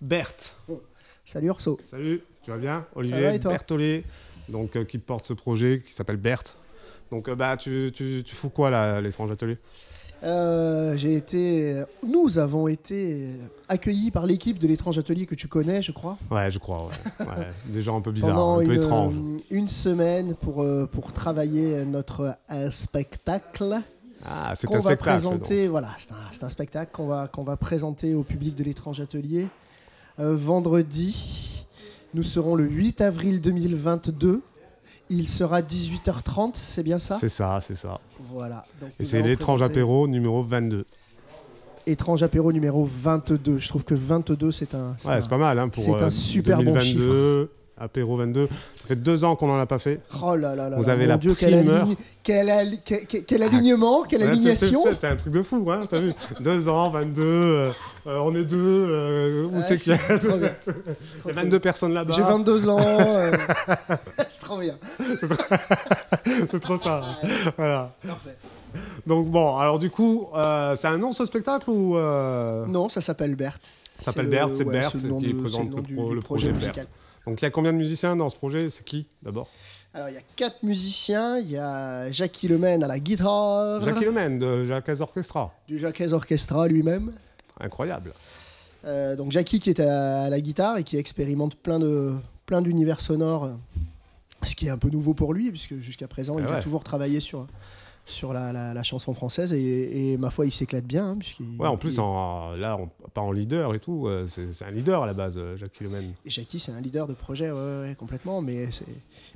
Berthe. Salut Orso. Salut, tu vas bien? Olivier va et toi? Berthollet, donc, euh, qui porte ce projet qui s'appelle Berthe. Donc euh, bah, tu, tu, tu fous quoi là, à l'étrange atelier? Euh, j'ai été, nous avons été accueillis par l'équipe de l'étrange atelier que tu connais, je crois, Ouais, je crois, ouais. ouais. Des gens un peu bizarres, pendant un peu une, étranges. une semaine pour, pour travailler notre spectacle Ah, c'est qu'on un va spectacle. présenter. Voilà, c'est un, c'est un spectacle qu'on va, qu'on va présenter au public de l'étrange atelier euh, vendredi. Nous serons le 8 avril 2022. Il sera 18h30, c'est bien ça? C'est ça, c'est ça. Voilà. Donc Et c'est l'étrange apéro numéro 22. Étrange apéro numéro 22. Je trouve que 22, c'est un. Ouais, un- c'est pas mal hein, un euh, super bon 2022, apéro 22. Ça fait deux ans qu'on en a pas fait. Oh là là là. Vous avez la Dieu, primeur. quel, ali- quel- quel- quel alignement, quelle alignation. c'est- un truc de fou, hein, t'as vu Deux ans, 22, euh, euh, on est deux, euh, où Ouais, c'est qu'il y a c'est trop bien. C'est Il trop y a bien. 22 personnes là-bas. J'ai 22 ans. euh, c'est trop bien. C'est trop ça. voilà. Parfait. Donc bon, alors du coup, c'est un nom ce spectacle ou Non, ça s'appelle Berthe. Ça s'appelle Berthe, c'est Berthe qui présente le nom le du- pro- du le projet Berthe. Donc il y a combien de musiciens dans ce projet? C'est qui d'abord? Alors, il y a quatre musiciens. Il y a Jacques Lemène à la guitare. Jacques Lemène de Jacques Orchestra. Du Jacques Orchestra lui-même. Incroyable. Euh, donc Jackie qui est à, la guitare et qui expérimente plein de plein d'univers sonores, ce qui est un peu nouveau pour lui puisque jusqu'à présent Ah il a toujours travaillé sur sur la, la- la chanson française et, et ma foi il s'éclate bien hein, Ouais, en plus, il- en, là, on- pas en leader et tout, euh, c'est un leader à la base, euh, Jacques Lemène. et Jackie c'est un leader de projet ouais, ouais, ouais, complètement mais c'est-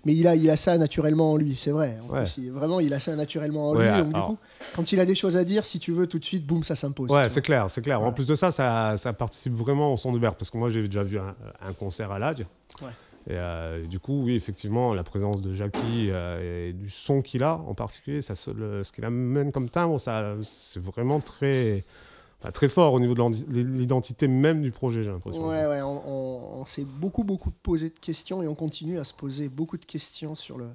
mais il a il a ça naturellement en lui c'est vrai En Ouais. plus, il- vraiment il a ça naturellement en lui donc alors- du coup quand il a des choses à dire si tu veux tout de suite boum ça s'impose Ouais, c'est clair, c'est clair. En plus de ça, ça, ça participe vraiment au son de parce que moi j'ai déjà vu un, un concert à l'âge. Et euh, du coup, oui, effectivement, la présence de Jackie euh, et du son qu'il a en particulier, ça, se- le- ce qu'il amène comme timbre, ça, c'est vraiment très, enfin, très fort au niveau de l'identité même du projet, j'ai l'impression. Ouais, ouais, on, on- on s'est beaucoup, beaucoup posé de questions et on continue à se poser beaucoup de questions sur le,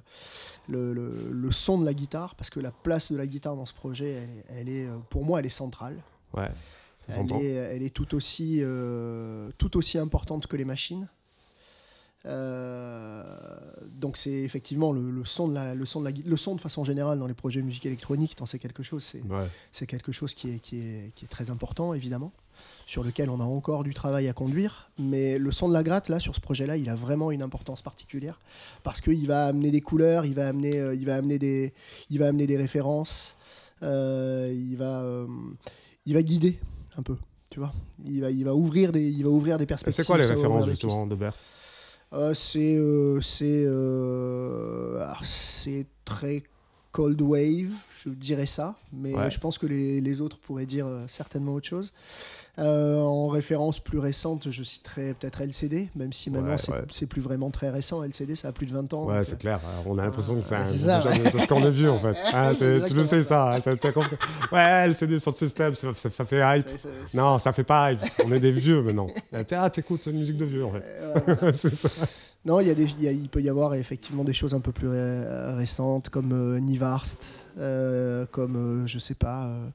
le, le- le son de la guitare parce que la place de la guitare dans ce projet, elle est, elle est, euh, pour moi, elle est centrale. Ouais, Elle est, elle est tout, aussi, euh, tout aussi importante que les machines. Euh, donc c'est effectivement le, le son de la, le son de la le son de façon générale dans les projets de musique électronique, sais quelque chose, c'est Ouais. c'est quelque chose qui est, qui, est, qui est très important, évidemment, sur lequel on a encore du travail à conduire. Mais le son de la gratte, là, sur ce projet-là, il a vraiment une importance particulière parce qu'il va amener des couleurs, il va amener, euh, il va amener, des, il va amener des références, euh, il, va, euh, il va guider un peu. Tu vois, il va, il va ouvrir des, il va ouvrir des perspectives. c'est quoi les références justement de Berthe c'est euh, c'est euh, alors, c'est très cold wave, je dirais ça, mais Ouais. je pense que les, les autres pourraient dire euh, certainement autre chose. Euh, en référence plus récente, je citerais peut-être LCD, même si maintenant Ouais, c'est ouais. plus vraiment très récent. LCD, ça a plus de 20 ans. Ouais, c'est euh, clair. Alors, on a l'impression que c'est un ça, de, de ce qu'on a vu en fait. Ah, tu le sais ça. ça. ouais, le CD sur le système, ça, ça- ça fait hype. Non, ça fait pas hype. On est des vieux maintenant. Ah, t'écoutes une musique de vieux en fait. euh, c'est ça. Non, il, y a des, il, y a- il peut y avoir effectivement des choses un peu plus ré- récentes, comme Nivarst, euh, comme euh, je sais pas. euh,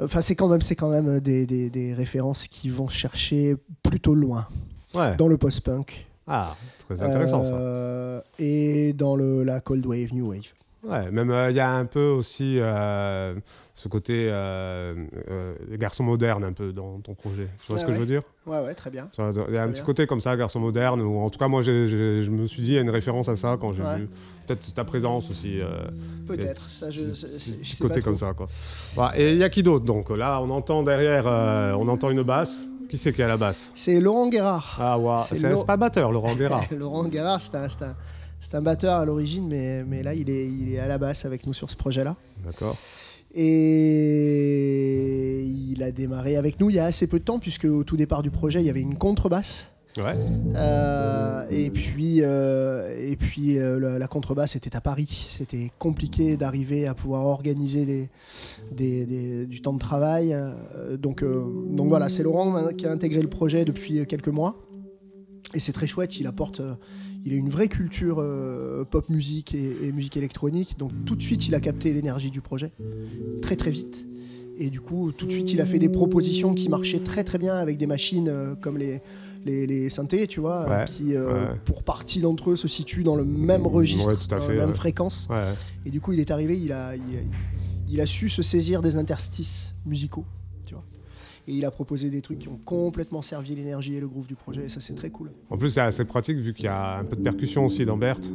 Enfin, c'est quand même, c'est quand même des, des- des références qui vont chercher plutôt loin Ouais. dans le post-punk. Ah, très intéressant ça. Et dans le, la cold wave, new wave. Ouais, même il y a un peu aussi euh, ce côté euh, euh, garçon moderne un peu dans ton projet. Tu vois Ah ce que je veux dire? Ouais, ouais, très bien. Il y a un petit côté comme ça, garçon moderne, ou en tout cas moi j'ai- je me suis dit il y a une référence à ça quand j'ai Ouais. vu peut-être ta présence aussi. euh, Peut-être. Ça, je, je sais côté pas comme ça quoi. Et il y a qui d'autre donc? Là on entend derrière, euh, on entend une basse. Qui c'est qui est à la basse? C'est Laurent Guérard. Ah ouais, C'est Lo- c'est pas batteur, Laurent Guérard. Laurent Guérard, c'est un, c'est un- batteur à l'origine, mais, mais là, il est, il est à la basse avec nous sur ce projet-là. D'accord. Et il a démarré avec nous il y a assez peu de temps, puisque au tout départ du projet, il y avait une contrebasse. Ouais. Euh, et puis, euh, et puis euh, la, la contrebasse était à Paris. C'était compliqué d'arriver à pouvoir organiser des, des- des- du temps de travail. Donc, donc voilà, c'est Laurent hein, qui a intégré le projet depuis quelques mois. Et c'est très chouette, il apporte, euh, il a une vraie culture euh, pop musique et, et musique électronique. Donc tout de suite, il a capté l'énergie du projet, très très vite. Et du coup, tout de suite, il a fait des propositions qui marchaient très très bien avec des machines euh, comme les, les, les synthés, tu vois, Ouais, qui ouais. pour partie d'entre eux se situent dans le même registre, Ouais, tout à dans fait, la même fréquence. Et du coup, il est arrivé, il a, il, a- il a su se saisir des interstices musicaux. Et il a proposé des trucs qui ont complètement servi l'énergie et le groove du projet, et ça c'est très cool. En plus, c'est assez pratique vu qu'il y a un peu de percussion aussi dans Berthe.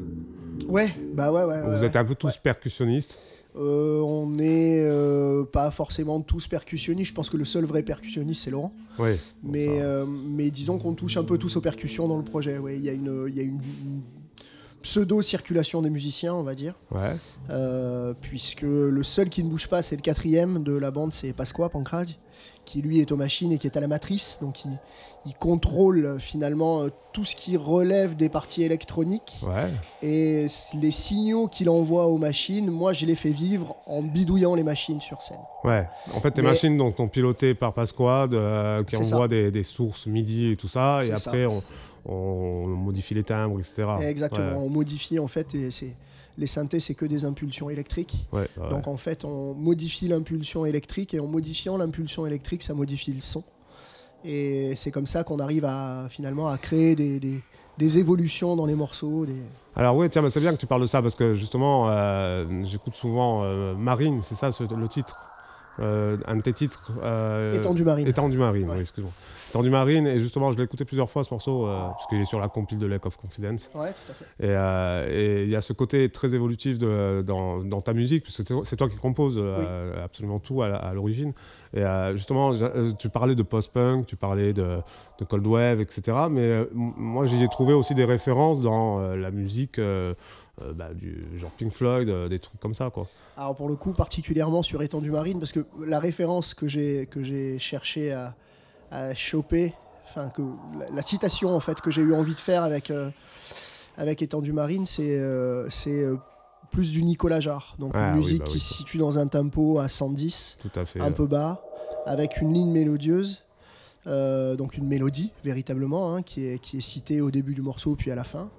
Ouais, bah ouais, ouais. Vous ouais. êtes un peu tous percussionnistes. Euh, on n'est euh, pas forcément tous percussionnistes. Je pense que le seul vrai percussionniste, c'est Laurent. Oui. Mais, Enfin, euh, mais disons qu'on touche un peu tous aux percussions dans le projet. Ouais, il y a une, il y a une pseudo-circulation des musiciens, on va dire. ouais. Euh, puisque le seul qui ne bouge pas, c'est le quatrième de la bande, c'est Pasqua Pancrade, qui lui est aux machines et qui est à la matrice. Donc il, il contrôle finalement euh, tout ce qui relève des parties électroniques. Ouais. Et les signaux qu'il envoie aux machines, moi je les fais vivre en bidouillant les machines sur scène. Ouais. En fait, tes Mais- machines donc, sont pilotées par Pasquad, euh, qui envoie des, des sources MIDI et tout ça. Et après, on, on modifie les timbres, etc. Exactement, Ouais. on modifie en fait, et c'est- les synthés c'est que des impulsions électriques. Ouais, ouais. Donc en fait, on modifie l'impulsion électrique et en modifiant l'impulsion électrique, ça modifie le son. Et c'est comme ça qu'on arrive à finalement à créer des, des- des évolutions dans les morceaux. Des... Alors oui, tiens, c'est bien que tu parles de ça parce que justement, euh, j'écoute souvent euh, Marine, c'est ça ce- le titre, Euh, un de tes titres. euh, marine. Étendu Marine, Ouais. oui, excuse-moi. Étendu Marine, et justement, je l'ai écouté plusieurs fois ce morceau, euh, parce qu'il est sur la compile de Lake of Confidence. Ouais, tout à fait. Et euh, il y a ce côté très évolutif de, dans, dans ta musique, puisque c'est toi- qui composes euh, absolument tout à, l'origine. Et justement, tu parlais de post-punk, tu parlais de, de cold wave, etc. Mais moi, j'y ai trouvé aussi des références dans la musique euh, bah, du genre Pink Floyd, euh, des trucs comme ça, quoi. Alors pour le coup, particulièrement sur Étendue marine, parce que la référence que j'ai que j'ai cherché à, à choper, enfin que la, la citation en fait que j'ai eu envie de faire avec euh, avec Étendue marine, c'est c'est plus du Nicolas Jarre, donc Ah une oui, musique bah qui oui. se situe dans un tempo à 110, Tout à fait. un peu bas, avec une ligne mélodieuse. euh, donc une mélodie véritablement hein, qui, est, qui est citée au début du morceau puis à la fin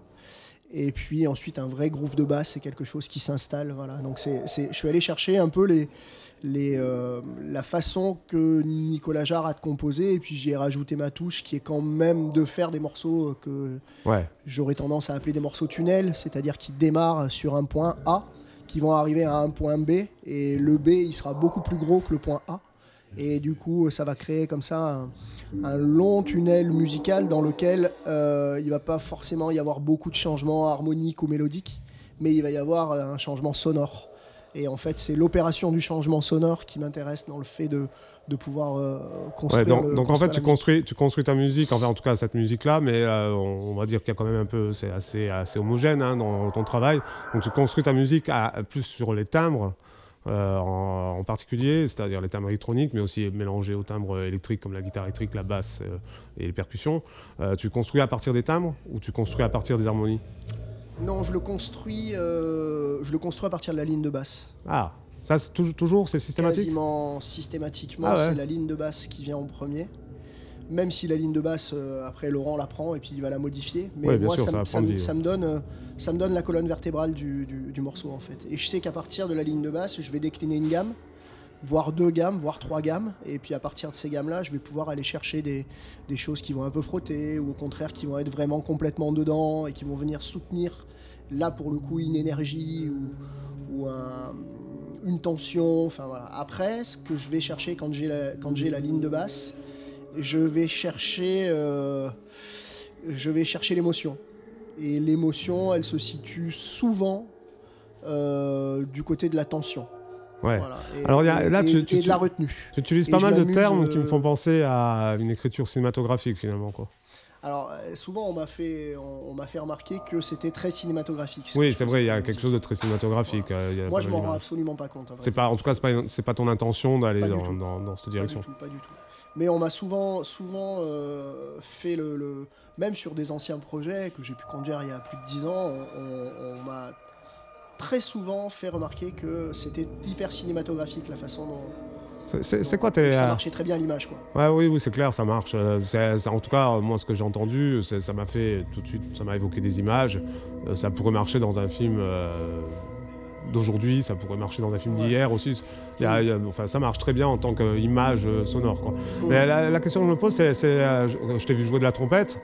et puis ensuite un vrai groove de basse c'est quelque chose qui s'installe voilà. Donc c'est c'est- je suis allé chercher un peu les, les, euh, la façon que Nicolas Jarre a de composer. Et puis j'y ai rajouté ma touche qui est quand même de faire des morceaux que Ouais, j'aurais tendance à appeler des morceaux tunnels, c'est-à-dire qui démarrent sur un point A, qui vont arriver à un point B, et le B, il sera beaucoup plus gros que le point A. Et du coup, ça va créer comme ça un, un long tunnel musical dans lequel euh, il va pas forcément y avoir beaucoup de changements harmoniques ou mélodiques, mais il va y avoir un changement sonore. Et en fait, c'est l'opération du changement sonore qui m'intéresse dans le fait de, de pouvoir euh, Ouais, construire. donc, le- donc en fait, tu construis, tu construis ta musique, enfin en tout cas cette musique-là, mais euh, on, on va dire qu'il y a quand même un peu, c'est assez, assez homogène hein, dans ton travail. Donc tu construis ta musique à plus sur les timbres euh, en, en particulier, c'est-à-dire les timbres électroniques, mais aussi mélangés aux timbres électriques comme la guitare électrique, la basse euh, et les percussions. Euh, tu construis à partir des timbres ou tu construis à partir des harmonies? Non, je le construis, je le construis à partir de la ligne de basse. Ah, ça toujours, c'est systématique? Quasiment systématiquement, Ah ouais. c'est la ligne de basse qui vient en premier. Même si la ligne de basse, euh, après Laurent la prend et puis il va la modifier. Mais Ouais, moi, sûr, ça, ça me- ça ça donne, ça me donne la colonne vertébrale du, du- du morceau en fait. Et je sais qu'à partir de la ligne de basse, je vais décliner une gamme, voire deux gammes, voire trois gammes. Et puis à partir de ces gammes-là, je vais pouvoir aller chercher des, des choses qui vont un peu frotter ou au contraire qui vont être vraiment complètement dedans et qui vont venir soutenir là pour le coup une énergie ou, ou un- une tension. Enfin voilà. Après, ce que je vais chercher quand j'ai la, quand j'ai la ligne de basse, je vais chercher, euh, je vais chercher l'émotion. Et l'émotion, elle se situe souvent euh, du côté de la tension. Ouais. Voilà. Et, Alors, et- là, tu- et tu- de la retenue. Tu utilises pas mal de termes qui me euh, font penser à une écriture cinématographique finalement. Quoi. Alors souvent on m'a fait, on, on m'a fait remarquer que c'était très cinématographique. ce Oui, c'est vrai, il y a quelque chose de très cinématographique. euh, Moi je m'en rends absolument pas compte. C'est pas, en tout cas, c'est pas, c'est pas ton intention d'aller dans, tout. dans, dans cette Pas direction. du tout, pas du tout. Mais on m'a souvent, souvent euh, fait le, le- Même sur des anciens projets que j'ai pu conduire il y a plus de 10 ans, on, on- on m'a très souvent fait remarquer que c'était hyper cinématographique la façon dont. C'est- quoi tes. Ça euh, marchait très bien l'image, quoi. Ouais, oui, oui, c'est clair, ça marche. Euh, en tout cas, moi, ce que j'ai entendu, ça m'a fait tout de suite, ça m'a évoqué des images. Ça pourrait marcher dans un film euh, d'aujourd'hui, ça pourrait marcher dans un film d'hier aussi. Il y a- il y a- enfin, ça marche très bien en tant qu'image euh, sonore. Quoi. Mais la, la question que je me pose, c'est, euh, je, t'ai vu jouer de la trompette.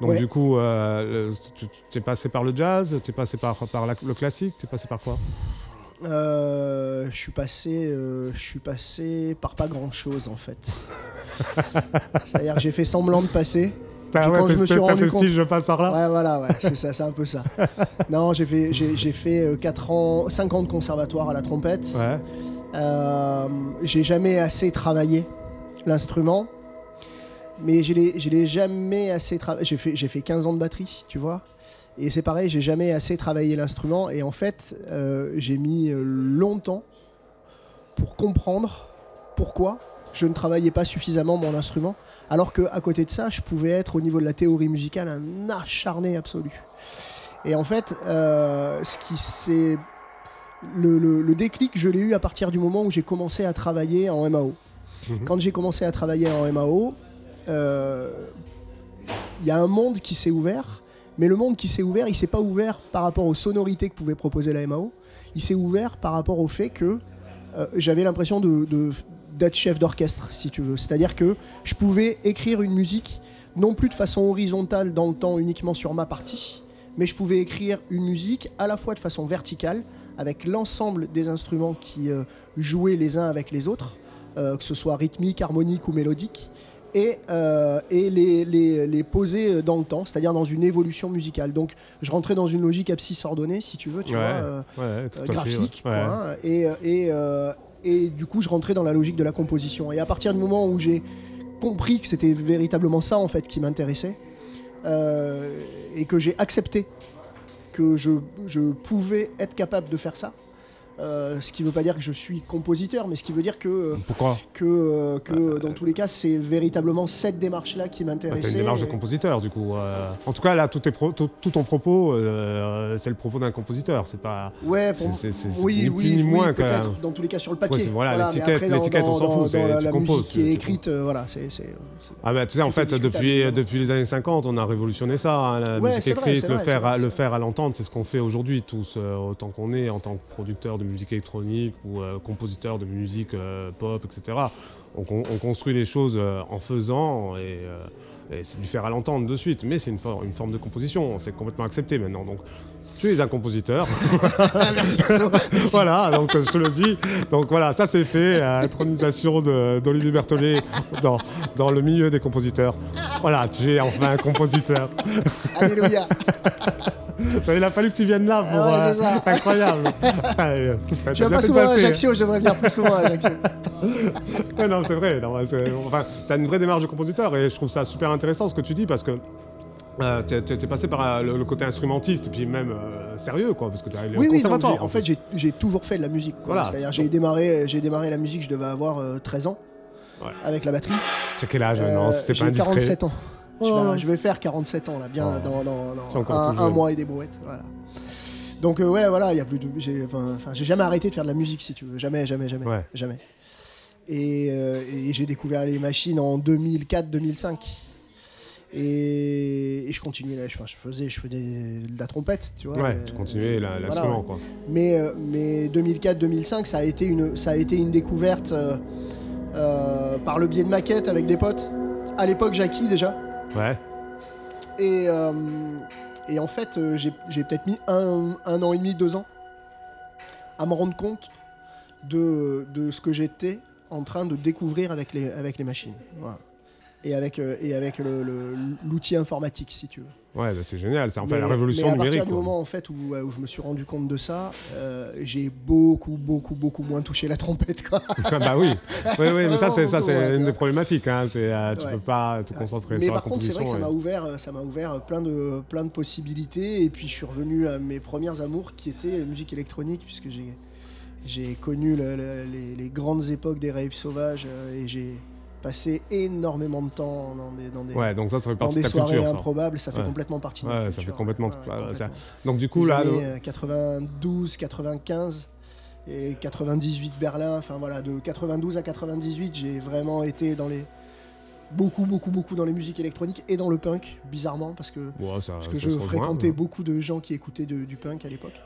Donc Ouais. du coup, euh, tu tu es passé par le jazz, tu es passé par, par la- le classique, tu es passé par quoi? Euh, je suis passé, euh, je suis passé par pas grand chose en fait. C'est-à-dire que j'ai fait semblant de passer. Quand je me suis rendu compte- style, je passe par là Ouais, voilà, ouais, c'est ça, c'est un peu ça. Non, j'ai fait, j'ai, fait 4 ans, 5 ans de conservatoire à la trompette. Ouais. Euh, j'ai jamais assez travaillé l'instrument, mais je l'ai, je l'ai jamais assez travaillé. J'ai fait, j'ai fait 15 ans de batterie, tu vois. Et c'est pareil, j'ai jamais assez travaillé l'instrument. Et en fait, euh, j'ai mis euh, longtemps pour comprendre pourquoi je ne travaillais pas suffisamment mon instrument, alors que à côté de ça, je pouvais être au niveau de la théorie musicale un acharné absolu. Et en fait, euh, ce qui s'est le, le- le déclic, je l'ai eu à partir du moment où j'ai commencé à travailler en MAO. Mhm. Quand j'ai commencé à travailler en MAO, euh, il y a un monde qui s'est ouvert, mais le monde qui s'est ouvert, il s'est pas ouvert par rapport aux sonorités que pouvait proposer la MAO, il s'est ouvert par rapport au fait que euh, j'avais l'impression de, de- d'être chef d'orchestre, si tu veux. C'est-à-dire que je pouvais écrire une musique, non plus de façon horizontale dans le temps uniquement sur ma partie, mais je pouvais écrire une musique à la fois de façon verticale, avec l'ensemble des instruments qui euh, jouaient les uns avec les autres, euh, que ce soit rythmique, harmonique ou mélodique, et, euh, et les, les- les poser dans le temps, c'est-à-dire dans une évolution musicale. Donc je rentrais dans une logique abscisse ordonnée, si tu veux, tu Ouais. vois, Ouais, fait, graphique, ouais. quoi, hein, et, et, et du coup je rentrais dans la logique de la composition. Et à partir du moment où j'ai compris que c'était véritablement ça en fait qui m'intéressait, euh, et que j'ai accepté que je, je pouvais être capable de faire ça, euh, ce qui ne veut pas dire que je suis compositeur, mais ce qui veut dire que, euh, Pourquoi que, euh, que dans tous les cas, c'est véritablement cette démarche-là qui Bah, m'intéressait. T'as une démarche de compositeur, du coup. En tout cas, là, tout, tes pro- tout, tout ton propos, c'est le propos d'un compositeur. C'est pas. Ouais, pour- C'est- c'est- c'est oui, ni oui, plus ni oui, moins, peut-être dans tous les cas sur le papier. Ouais, c'est- voilà, l'étiquette- l'étiquette, on s'en fout, dans c'est- la, la composes, musique qui est écrite, voilà, c'est. c'est- c'est- Ah bah tu sais, en fait, depuis, les années 50, on a révolutionné ça. hein, la musique c'est écrite, c'est le, faire, c'est à, c'est le vrai. faire à l'entendre, c'est ce qu'on fait aujourd'hui tous, autant qu'on est en tant que producteur musique électronique ou euh, compositeur de musique euh, pop, etc. On, on- on construit les choses euh, en faisant et, c'est du faire à l'entendre de suite. Mais c'est une, une forme de composition, c'est complètement accepté maintenant. Donc tu es un compositeur. Merci, Marceau. voilà, donc euh, je te le dis. Donc voilà, ça c'est fait, euh, intronisation d'Olivier Berthollet dans, dans le milieu des compositeurs. Voilà, tu es enfin un compositeur. Alléluia. Il a fallu que tu viennes là pour. Ah ouais, c'est ça. incroyable. Je viens bien pas souvent à. Ajaccio, je devrais venir plus souvent à Ajaccio. Non, c'est vrai. non, Enfin, t'as une vraie démarche de compositeur et je trouve ça super intéressant ce que tu dis parce que. Euh, t'es, passé par euh, le, le côté instrumentiste et puis même euh, sérieux quoi parce que t'es allé Oui, au oui, conservatoire. en fait, j'ai j'ai toujours fait de la musique. Voilà. C'est-à-dire, j'ai démarré, j'ai démarré la musique, je devais avoir euh, 13 ans, Ouais. avec la batterie. tu as quel âge Euh, non c'est pas j'ai indiscret 47 ans. Je, Oh. vais, je vais faire 47 ans là, bien Oh. dans, un, mois et des brouettes. Voilà. Donc euh, ouais, voilà, il y a plus de, j'ai, jamais arrêté de faire de la musique si tu veux, jamais, jamais, jamais, Ouais. jamais. Et, euh, et j'ai découvert les machines en 2004-2005. Et, et je continuais là, je, enfin, je faisais, je faisais de la trompette, tu vois. Ouais, euh, tu continuais la- voilà, l'instrument ouais. quoi. Mais, euh, mais 2004-2005, ça, a été une- ça a été une découverte euh, euh, par le biais de maquettes avec des potes. À l'époque, Jackie déjà. Ouais. Et, euh, et en fait, j'ai j'ai peut-être mis un, un an et demi, deux ans à me rendre compte de, de ce que j'étais en train de découvrir avec les, avec les machines. Voilà. Et avec, euh, et avec l'outil informatique, si tu veux. Ouais, bah, c'est génial, c'est en fait Mais- la révolution mais à numérique. partir du quoi. moment en fait où, où je me suis rendu compte de ça, euh, j'ai beaucoup, beaucoup, beaucoup moins touché la trompette. Quoi. Ah bah oui, oui, oui, mais ça c'est ça c'est ouais, une des problématiques. Hein. C'est euh, tu Ouais. peux pas te concentrer Mais sur par la contre, c'est vrai que ça m'a ouvert, ça m'a ouvert plein de, plein de possibilités. Et puis je suis revenu à mes premières amours qui étaient la musique électronique, puisque j'ai, j'ai connu le- le- les, les grandes époques des raves sauvages euh, et j'ai passé énormément de temps dans des, dans des, et- Ouais, donc ça ça fait dans partie de des ta soirées culture. ça. improbables. Ça fait Ouais. complètement partie de Ouais, ma ça culture. fait complètement-. Donc du coup Les là, années le- euh, 92, 95 et 98 Berlin. Enfin voilà, de 92 à 98, j'ai vraiment été dans les beaucoup, beaucoup, beaucoup dans les musiques électroniques et dans le punk, bizarrement, parce que ça- parce que je fréquentais beaucoup de gens qui écoutaient de- du punk à l'époque.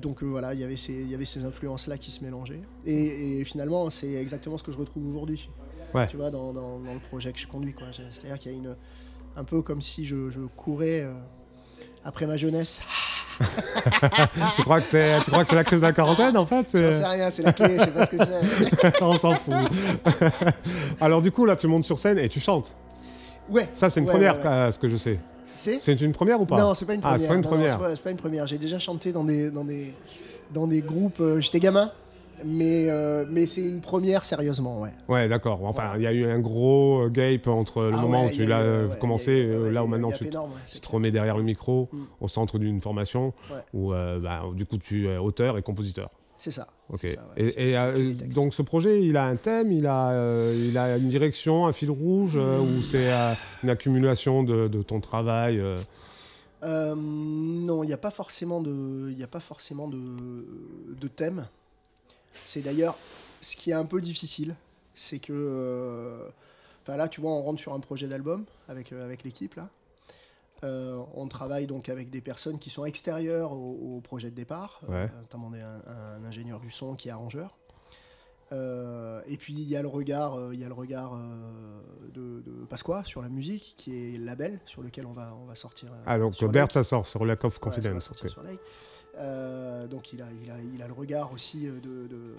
Donc euh, voilà, il y avait ces, il y avait ces influences-là qui se mélangeaient. Et, et finalement, c'est exactement ce que je retrouve aujourd'hui. Ouais. Tu vois, dans, dans- dans le projet que je conduis. quoi. C'est-à-dire qu'il y a une. Un peu comme si je, je courais euh, après ma jeunesse. tu crois que c'est, tu crois que c'est la crise de la quarantaine en fait J'en sais rien, c'est la clé, je sais pas ce que c'est. On s'en fout. Alors du coup là, tu montes sur scène et tu chantes. Ouais. Ça c'est une Ouais, première, ouais, ouais. euh, ce que je sais. C'est C'est une première ou pas Non, c'est pas une Ah, première. c'est pas une Non, non, première. c'est pas, c'est pas une première. J'ai déjà chanté dans des, dans des, dans des groupes. euh, J'étais gamin, mais, euh, mais c'est une première sérieusement, ouais. Ouais, d'accord. Enfin, il y a eu un gros euh, gap entre le Ah moment ouais, où tu l'as euh, ouais, commencé, ouais, là où maintenant tu, énorme, ouais, tu c'est te remets derrière le micro, Mm. au centre d'une formation, où euh, bah, du coup tu es auteur et compositeur. C'est ça. Ok. c'est ça. Et, euh, donc ce projet, il a un thème, il a, euh, il a une direction, un fil rouge, euh, ou c'est euh, une accumulation de, de ton travail non, il n'y a pas forcément de, il a pas forcément de, de thème. C'est d'ailleurs ce qui est un peu difficile, c'est que, euh, là, tu vois, on rentre sur un projet d'album avec euh, avec l'équipe là. Euh, on travaille donc avec des personnes qui sont extérieures au, au projet de départ, Ouais. euh, notamment des- un, un ingénieur du son qui est arrangeur. Et puis il y a le regard, il y a le regard de, de Pasqua sur la musique, qui est le label sur lequel on va, on va sortir. Ah, donc Bert, ça sort sur Lack of Ouais, ça va Confidence. sortir sur. Euh, donc il a, il, a, il a le regard aussi euh, de, de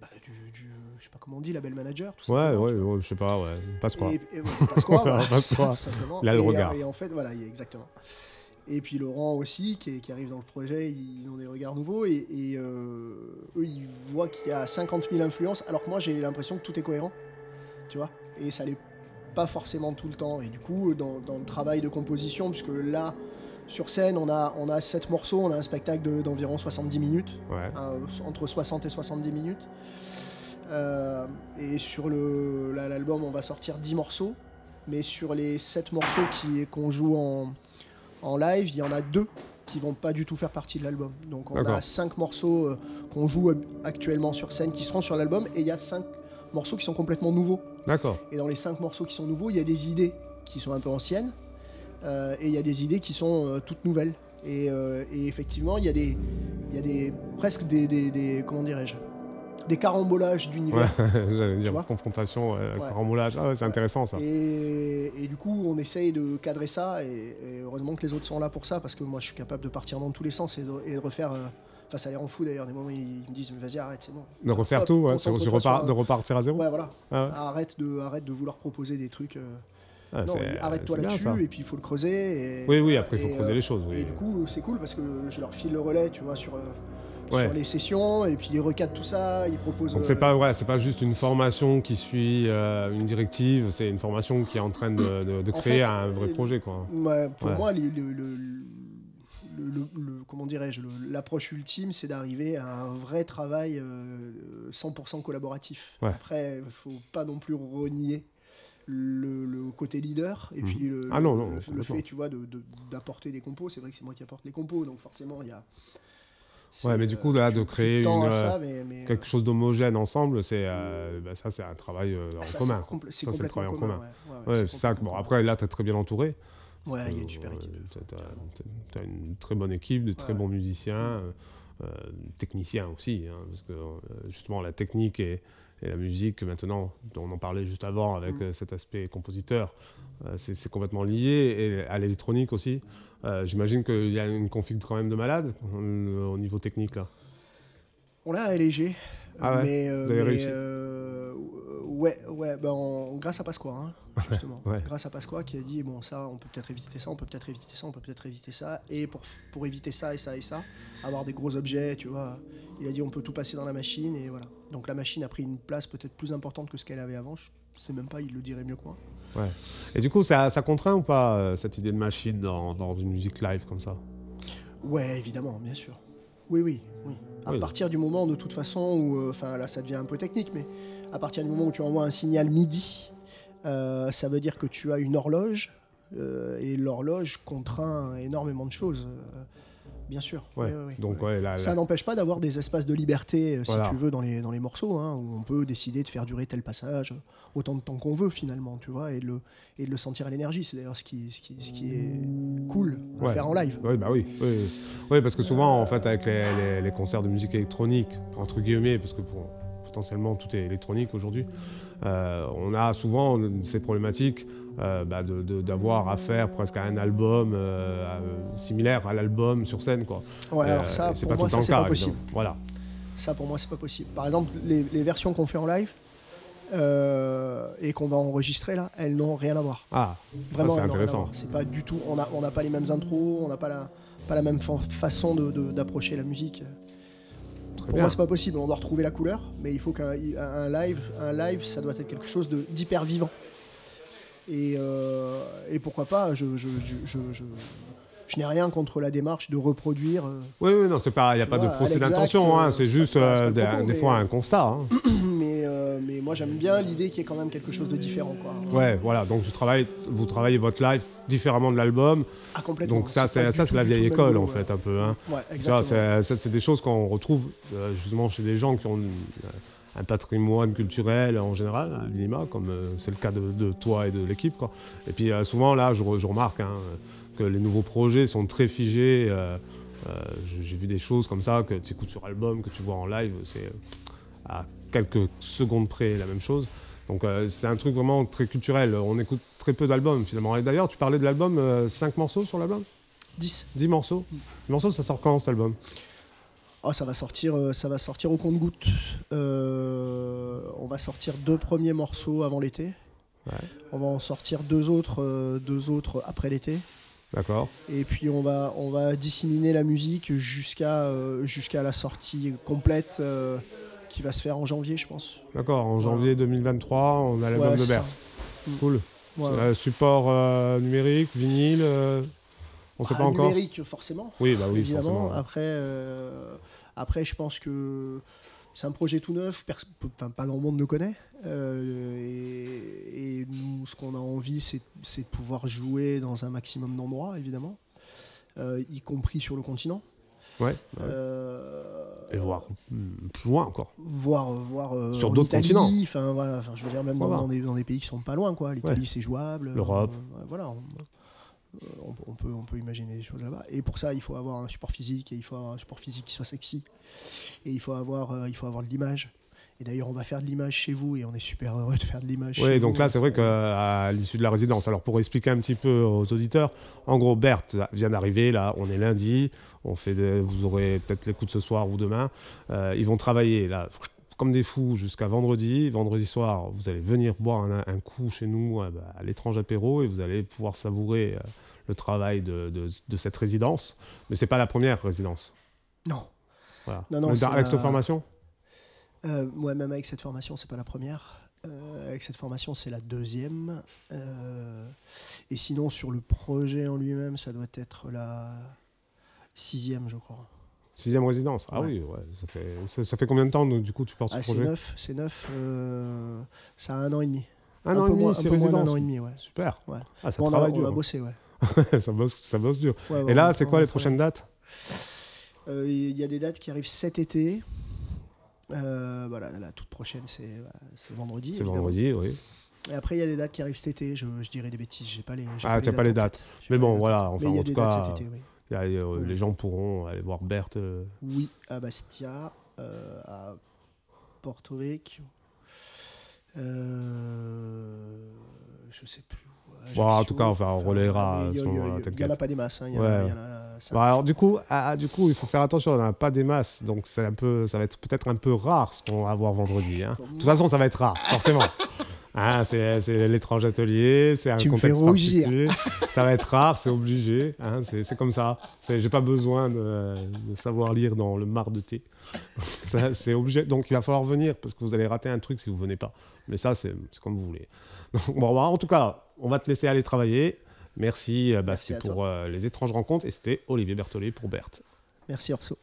bah, du, du- je sais pas comment on dit, label manager, tout Ouais, ouais, ouais, je sais pas, ouais. Passe quoi. Et, et, ouais, Pasqua, voilà, ça, tout simplement. Il a le et, euh, regard. Et en fait, voilà, il- exactement. Et puis Laurent aussi, qui, est- qui arrive dans le projet, ils ont des regards nouveaux et, et, euh, eux, ils voient qu'il y a 50 000 influences, alors que moi, j'ai l'impression que tout est cohérent, tu vois. Et ça l'est pas forcément tout le temps. Et du coup, dans, dans le travail de composition, puisque là, sur scène, on a, on a 7 morceaux, on a un spectacle de- d'environ 70 minutes Ouais. euh, entre 60 et 70 minutes. Euh, et sur l'album, on va sortir 10 morceaux. Mais sur les 7 morceaux qui- qu'on joue en, en live, il y en a deux qui vont pas du tout faire partie de l'album. Donc on a D'accord. 5 morceaux euh, qu'on joue actuellement sur scène qui seront sur l'album. Et il y a 5 morceaux qui sont complètement nouveaux. D'accord. Et dans les 5 morceaux qui sont nouveaux, il y a des idées qui sont un peu anciennes. Euh, et il y a des idées qui sont euh, toutes nouvelles. Et, euh, et effectivement, il y a des, il y a des presque des, des- des- comment dirais-je, des carambolages Ouais, d'univers. j'allais dire confrontation, ouais, Ouais. carambolage. Ah ouais, c'est intéressant ça. Et, et du coup, on essaye de cadrer ça. Et, et heureusement que les autres sont là pour ça, parce que moi, je suis capable de partir dans tous les sens et de, et de refaire. euh, Enfin, ça les rend fous d'ailleurs. Des moments, ils me disent, vas-y, arrête, c'est bon. De refaire stop, tout, ouais, sur repart- sur- de repartir à zéro. Ouais, voilà. Ah ouais. Arrête de, arrête de vouloir proposer des trucs. euh, Ah, c'est- arrête-toi là-dessus, et puis il faut le creuser. Et, Oui, oui, après il faut et, creuser euh, les choses. oui. Et du coup, c'est cool parce que je leur file le relais, tu vois, sur, euh, Ouais. sur les sessions, et puis ils recadrent tout ça, ils proposent. Donc euh, c'est pas vrai, c'est pas juste une formation qui suit euh, une directive, c'est une formation qui est en train de, de- créer fait, un vrai euh, projet quoi. ouais, pour Ouais. moi, le, le- le- le- le- comment dirais-je, l'approche ultime, c'est d'arriver à un vrai travail euh, 100% collaboratif. Ouais. Après, faut pas non plus renier. Le, le côté leader et Mhm. puis le, Ah le- non, le fait tu vois de- de- d'apporter des compos c'est vrai que c'est moi qui apporte les compos donc forcément il y a Ouais, mais du euh, coup là tu- de tu créer une, ça, euh, mais- mais, euh, quelque chose d'homogène ensemble, c'est euh, bah, ça c'est un travail euh, en ah, ça, commun. c'est compl- complètement en commun. commun. ouais, ouais, Ouais, c'est c'est ça. que- Bon après là t'es très bien entouré. Ouais, il y a une super Euh, équipe. t'as- T'as une très bonne équipe, de très bons musiciens, euh, euh, techniciens aussi, hein, parce que euh, justement la technique et, et la musique maintenant, on en parlait juste avant avec Mm. euh, cet aspect compositeur, euh, c'est complètement lié et à l'électronique aussi. Euh, J'imagine qu'il y a une config quand même de malade euh, au niveau technique là. On l'a allégé. Ah ouais, mais, euh, vous avez mais, réussi? Ouais, ouais, ben, on- grâce à Pasqua, hein, justement. Ouais. Grâce à Pasqua qui a dit bon, ça, on peut peut-être éviter ça, on peut peut-être éviter ça, on peut peut-être éviter ça. Et pour, pour éviter ça et ça et ça, avoir des gros objets, tu vois, il a dit on peut tout passer dans la machine et voilà. Donc la machine a pris une place peut-être plus importante que ce qu'elle avait avant. Je sais même pas, il le dirait mieux que moi. Et du coup, ça, ça contraint ou pas euh, cette idée de machine dans, dans une musique live comme ça? Ouais, évidemment, bien sûr. Oui, oui, oui. À Oui. partir du moment, de toute façon, où, euh, enfin là, ça devient un peu technique, mais à partir du moment où tu envoies un signal MIDI, euh, ça veut dire que tu as une horloge, euh, et l'horloge contraint énormément de choses. Euh, bien sûr. Ouais. Ouais, ouais, ouais. Donc, Ça n'empêche pas d'avoir des espaces de liberté, si Voilà. tu veux, dans les, dans les morceaux, hein, où on peut décider de faire durer tel passage autant de temps qu'on veut, finalement, tu vois, et de le, et de le sentir à l'énergie. C'est d'ailleurs ce qui, ce, qui, ce qui est cool à faire en live. Oui, bah oui. Oui, oui. Oui, parce que souvent, en fait, avec les, les- les concerts de musique électronique, entre guillemets, parce que pour- potentiellement tout est électronique aujourd'hui, euh, on a souvent ces problématiques euh, bah, d'avoir à faire presque à un album euh, à- similaire à l'album sur scène. Quoi. Ouais, Euh, alors ça, pour pas moi, ça, c'est pas possible. Voilà. Ça, pour moi, c'est pas possible. Par exemple, les, les versions qu'on fait en live euh, et qu'on va enregistrer là, elles n'ont rien à voir. Ah, Vraiment, c'est intéressant. C'est pas du tout. On n'a on pas les mêmes intros, on n'a pas la, pas la même fa- façon de- de- d'approcher la musique. Très Pour bien. moi, c'est pas possible. On doit retrouver la couleur, mais il faut qu'un un- un live, un live, ça doit être quelque chose d'hyper vivant. Et, euh, et pourquoi pas Je, je, je, je, n'ai rien contre la démarche de reproduire. euh, Oui, oui, non, c'est pas, il n'y a pas de procès d'intention, hein, euh, c'est juste euh, des, propos, fois un constat. hein. mais, euh, mais moi, j'aime bien l'idée qu'il y ait quand même quelque chose de différent. Quoi. Ouais, voilà, donc tu travailles, vous travaillez votre live différemment de l'album, Ah, complètement. donc ça, c'est ça, la vieille école boulot, en ouais. fait, un peu. Hein. Ouais, exactement. c'est ça, c'est des choses qu'on retrouve euh, justement chez des gens qui ont un patrimoine culturel en général, minima, comme c'est le cas de, de toi et de l'équipe. Et puis souvent, là, je, re- je remarque hein, les nouveaux projets sont très figés. euh, euh, j'ai- vu des choses comme ça que tu écoutes sur album, que tu vois en live, c'est euh, à quelques secondes près la même chose. Donc euh, c'est un truc vraiment très culturel. On écoute très peu d'albums finalement. Et d'ailleurs, tu parlais de l'album, 5 morceaux sur l'album? 10. 10 morceaux? 10 morceaux, ça sort quand cet album? Oh, ça va sortir, euh, ça va sortir au compte-goutte. Euh, on va sortir deux premiers morceaux avant l'été. Ouais. On va en sortir deux autres, euh, deux autres après l'été. D'accord. Et puis on va, on va disséminer la musique jusqu'à euh, jusqu'à la sortie complète euh, qui va se faire en janvier, je pense. D'accord, en janvier 2023, on a l'album Ouais, de ça. Berthe. Cool. Ouais. Euh, support numérique, vinyle, on sait Ah, pas encore. numérique, forcément. Oui, bah oui, évidemment. forcément. Après, euh, après, je pense que c'est un projet tout neuf, enfin, pas grand monde le connaît. Euh, et, et nous, ce qu'on a envie, c'est de pouvoir jouer dans un maximum d'endroits, évidemment, euh, y compris sur le continent. Ouais. ouais. Euh, Et voir plus loin encore. voir voir euh, Sur d'autres continents. enfin voilà enfin je veux dire même dans, des, dans des pays qui sont pas loin quoi l'Italie c'est jouable L'Europe. euh, voilà on, euh, on peut- on peut on peut imaginer des choses là-bas et pour ça il faut avoir un support physique et il faut avoir un support physique qui soit sexy et il faut avoir euh, il faut avoir de l'image et d'ailleurs on va faire de l'image chez vous et on est super heureux de faire de l'image Oui, donc vous. là, c'est vrai qu'à l'issue de la résidence, alors pour expliquer un petit peu aux auditeurs, en gros, Berthe vient d'arriver, là, on est lundi, on fait des- vous aurez peut-être l'écoute ce soir ou demain. Euh, ils vont travailler, là, comme des fous jusqu'à vendredi. Vendredi soir, vous allez venir boire un, un coup chez nous euh, bah, à l'étrange apéro et vous allez pouvoir savourer euh, le travail de, de- de cette résidence. Mais c'est pas la première résidence. non Voilà. Non, non, c'est avec cette formation? Euh, ouais, même avec cette formation, c'est pas la première. Euh, avec cette formation, c'est la deuxième. Euh, et sinon, sur le projet en lui-même, ça doit être la sixième, je crois. Sixième résidence? Ah Ouais. oui, ouais, ça, fait, ça, ça fait combien de temps, du coup, tu portes Ah, ce c'est projet? neuf, c'est neuf. euh, ça a un an et demi. Un an peu et demi, moins, un c'est peu moins d'un résidence. an et demi, ouais. Super. Ouais. Ah, ça Bon, on, a, on a bossé, ouais. ça, bosse, ça bosse dur. Ouais, ouais, Et là, c'est quoi les prochaines dates? Euh, Il y a des dates qui arrivent cet été. Euh, voilà, la toute prochaine, c'est c'est vendredi. C'est vendredi, oui. Et après, il y a des dates qui arrivent cet été. Je, je dirais des bêtises. J'ai pas les. Ah, t'as pas les dates. Mais bon, voilà, Mais enfin, il y a des dates cas, cet été, oui. il y a, euh, Ouais. les gens pourront aller voir Berthe. euh, Oui, à Bastia, euh, à Porto. Euh, je sais plus. Bon, en tout cas, enfin, on relayera il a- il a- Il n'y en a pas des masses. hein, Il y en Ouais. a- il y en a Bon, alors du coup, ah, du coup, il faut faire attention, on n'a pas des masses, donc un peu, ça va être peut-être un peu rare ce qu'on va avoir vendredi. hein. De toute façon, ça va être rare, forcément. Hein, c'est c'est l'étrange atelier, c'est un Tu me fais contexte rougir. particulier. Ça va être rare, c'est obligé. hein, c'est comme ça. J'ai pas besoin de, de savoir lire dans le mar de thé. C'est obligé. Donc il va falloir venir parce que vous allez rater un truc si vous venez pas. Mais ça, c'est c'est comme vous voulez. Donc, bon, bah, en tout cas, on va te laisser aller travailler. Merci, euh, bah, Merci pour euh, les étranges rencontres et c'était Olivier Berthollet pour Berthe. Merci Orso.